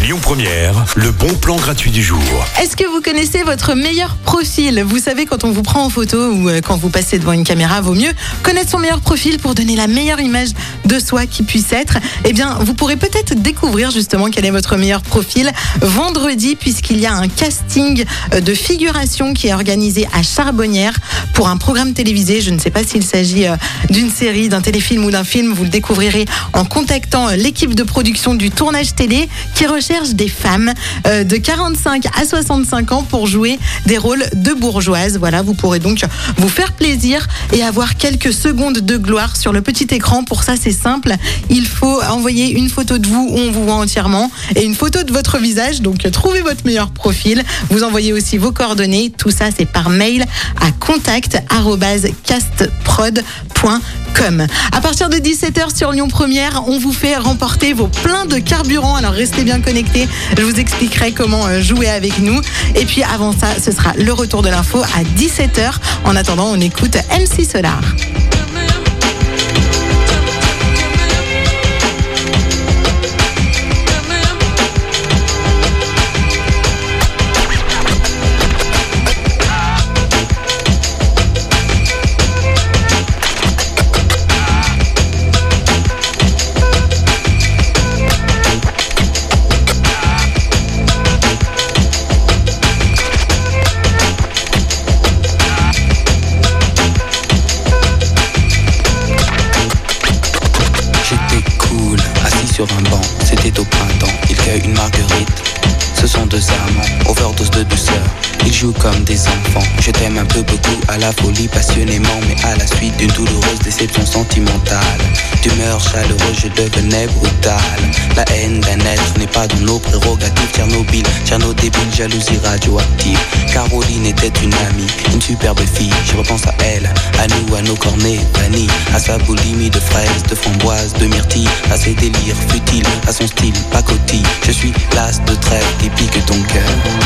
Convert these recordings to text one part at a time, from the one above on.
Lyon Première, le bon plan gratuit du jour. Est-ce que vous connaissez votre meilleur profil? Vous savez, quand on vous prend en photo ou euh, quand vous passez devant une caméra, vaut mieux connaître son meilleur profil pour donner la meilleure image de soi qui puisse être. Eh bien, vous pourrez peut-être découvrir justement quel est votre meilleur profil vendredi, puisqu'il y a un casting euh, de figuration qui est organisé à Charbonnières pour un programme télévisé. Je ne sais pas s'il s'agit euh, d'une série, d'un téléfilm ou d'un film. Vous le découvrirez en contactant l'équipe de production du tournage télé qui recherche des femmes euh, de 45 à 65 ans pour jouer des rôles de bourgeoises. Voilà, vous pourrez donc vous faire plaisir et avoir quelques secondes de gloire sur le petit écran. Pour ça, c'est simple. Il faut envoyer une photo de vous où on vous voit entièrement et une photo de votre visage. Donc, trouvez votre meilleur profil. Vous envoyez aussi vos coordonnées. Tout ça, c'est par mail à contact@castprod.com. À partir de 17h sur Lyon Première, on vous fait remporter vos pleins de carburant. Alors, restez bien connectés je vous expliquerai comment euh, jouer avec nous. Et puis avant ça, ce sera le retour de l'info à 17h. En attendant, on écoute MC Solar. Un banc, c'était au printemps, il cueille une marguerite. Ce sont deux amants, overdose de douceur. Ils jouent comme des enfants. Je t'aime un peu beaucoup à la folie, passionnément, mais à la suite d'une douloureuse déception sentimentale. D'humeur chaleureuse, je devenais brutal. La haine d'un être n'est pas dans nos prérogatives. Tchernobyl, Tcherno débile, jalousie radioactive. Caroline était une amie, une superbe fille. Je repense à elle, à nous, à nos cornets vanille, à sa boulimie de fraises, de framboises, de myrtilles, à ses délires futiles, à son style pacotille. Je suis l'as de trêve qui pique ton cœur.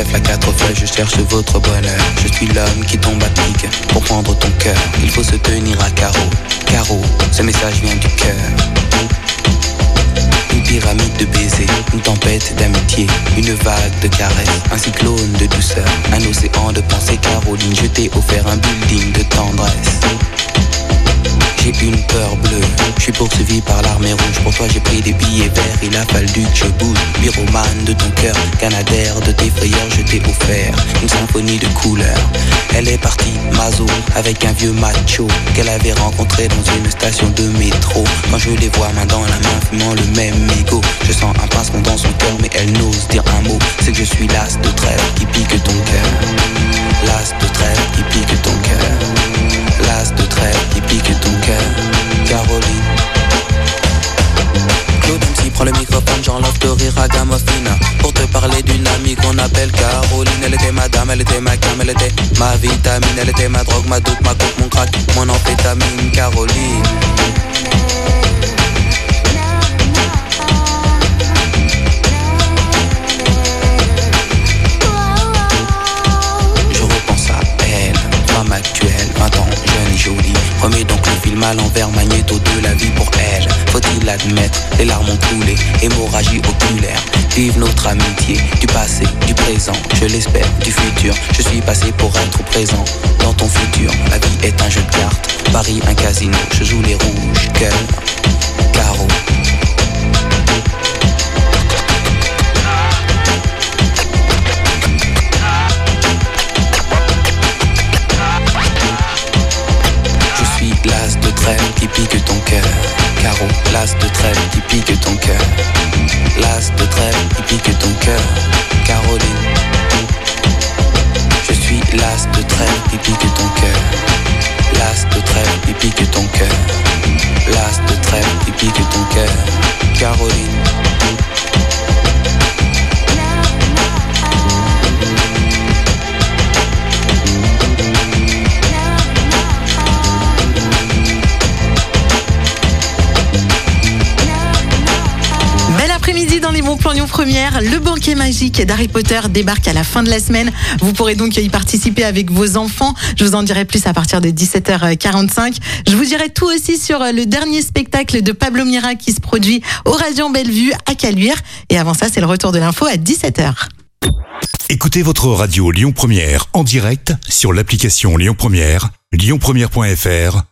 Trèfle à quatre feuilles, je cherche votre bonheur. Je suis l'homme qui tombe à pic pour prendre ton cœur. Il faut se tenir à carreau. Carreau, ce message vient du cœur une pyramide de baisers, une tempête d'amitié, une vague de caresses, un cyclone de douceur, un océan de pensée Caroline, je t'ai offert un building de tendresse. J'ai une peur bleue, je suis poursuivi par l'armée rouge. Pour toi, j'ai pris des billets verts, il a fallu que je bouge. Pyromane de ton cœur, canadaire de tes frayeurs, je t'ai offert une symphonie de couleurs. Elle est partie, Mazo, avec un vieux macho qu'elle avait rencontré dans une station de métro. Quand je les vois main dans la main, fumant le même mégot, je sens un pincement dans son cœur, mais elle n'ose dire un mot. C'est que je suis l'as de trêve qui pique ton cœur. L'as de trêve qui pique ton cœur. À Gamofina Pour te parler d'une amie qu'on appelle Caroline. Elle était ma dame, elle était ma cam, elle était ma vitamine. Elle était ma drogue, ma doute, ma coupe, mon crack, mon amphétamine. Caroline. Je repense à elle, femme actuelle, 20 ans, jeune et jolie. Remets donc le film à l'envers, magnéto de la vie pour elle L'admettre, les larmes ont coulé, hémorragie oculaire. Vive notre amitié, du passé, du présent, je l'espère, du futur. Je suis passé pour être présent dans ton futur. La vie est un jeu de cartes, Paris un casino. Je joue les rouges, cœur, trêve qui pique ton cœur. L'as de trêve qui pique ton cœur. Caroline. Je suis l'as de trêve qui pique ton cœur. L'as de trêve qui pique ton cœur. Sur Lyon Première, le banquet magique d'Harry Potter débarque à la fin de la semaine. Vous pourrez donc y participer avec vos enfants. Je vous en dirai plus à partir de 17h45. Je vous dirai tout aussi sur le dernier spectacle de Pablo Mira qui se produit au Radiant Bellevue à Caluire. Et avant ça, c'est le retour de l'info à 17h. Écoutez votre radio Lyon Première en direct sur l'application Lyon Première, lyonpremière.fr